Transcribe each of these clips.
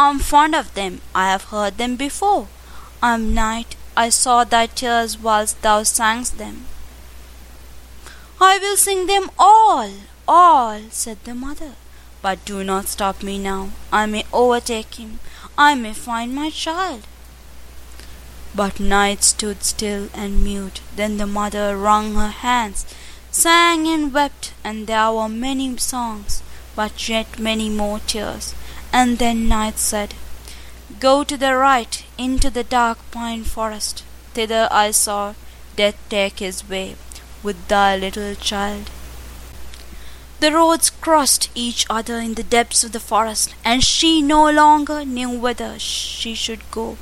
I'm fond of them, I have heard them before. I'm night, I saw thy tears whilst thou sangst them. I will sing them all, all, said the mother. But do not stop me now. I may overtake him. I may find my child. But Night stood still and mute. Then the mother wrung her hands, sang and wept, and there were many songs, but yet many more tears. And then Night said, Go to the right, into the dark pine forest. Thither I saw Death take his way with thy little child. The roads crossed each other in the depths of the forest, and she no longer knew whither she should go.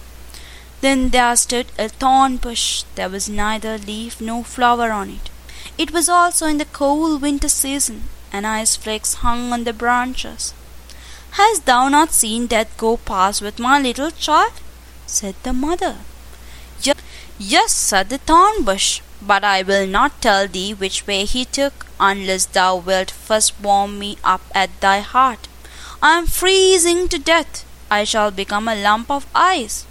Then there stood a thorn bush. There was neither leaf nor flower on it. It was also in the cold winter season, and ice flakes hung on the branches. Hast thou not seen death go past with my little child? said the mother. Yes, said the thorn bush, but I will not tell thee which way he took, unless thou wilt first warm me up at thy heart. I am freezing to death. I shall become a lump of ice.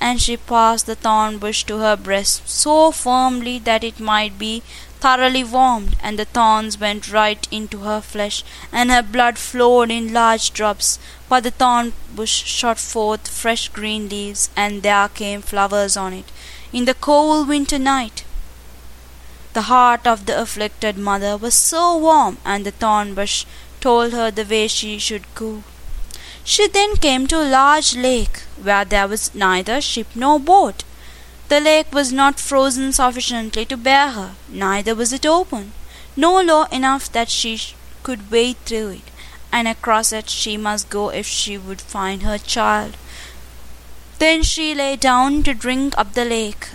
And she passed the thorn bush to her breast so firmly that it might be thoroughly warmed, and the thorns went right into her flesh, and her blood flowed in large drops. But the thorn bush shot forth fresh green leaves, and there came flowers on it. In the cold winter night, the heart of the afflicted mother was so warm, and the thorn bush told her the way she should go. She then came to a large lake, where there was neither ship nor boat. The lake was not frozen sufficiently to bear her, neither was it open, nor low enough that she could wade through it, and across it she must go if she would find her child. Then she lay down to drink up the lake,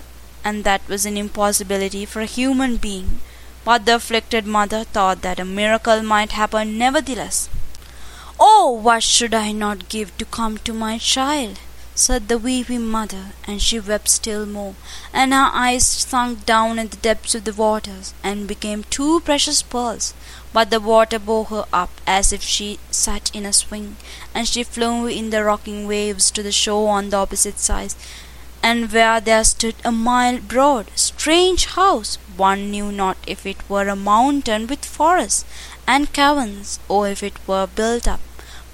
and that was an impossibility for a human being. But the afflicted mother thought that a miracle might happen nevertheless. Oh, what should I not give to come to my child? Said the weeping mother, and she wept still more, and her eyes sunk down in the depths of the waters, and became two precious pearls. But the water bore her up as if she sat in a swing, and she flew in the rocking waves to the shore on the opposite side, and where there stood a mile broad, strange house, one knew not if it were a mountain with forests and caverns, or if it were built up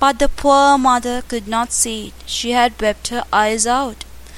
but the poor mother could not see it. She had wept her eyes out.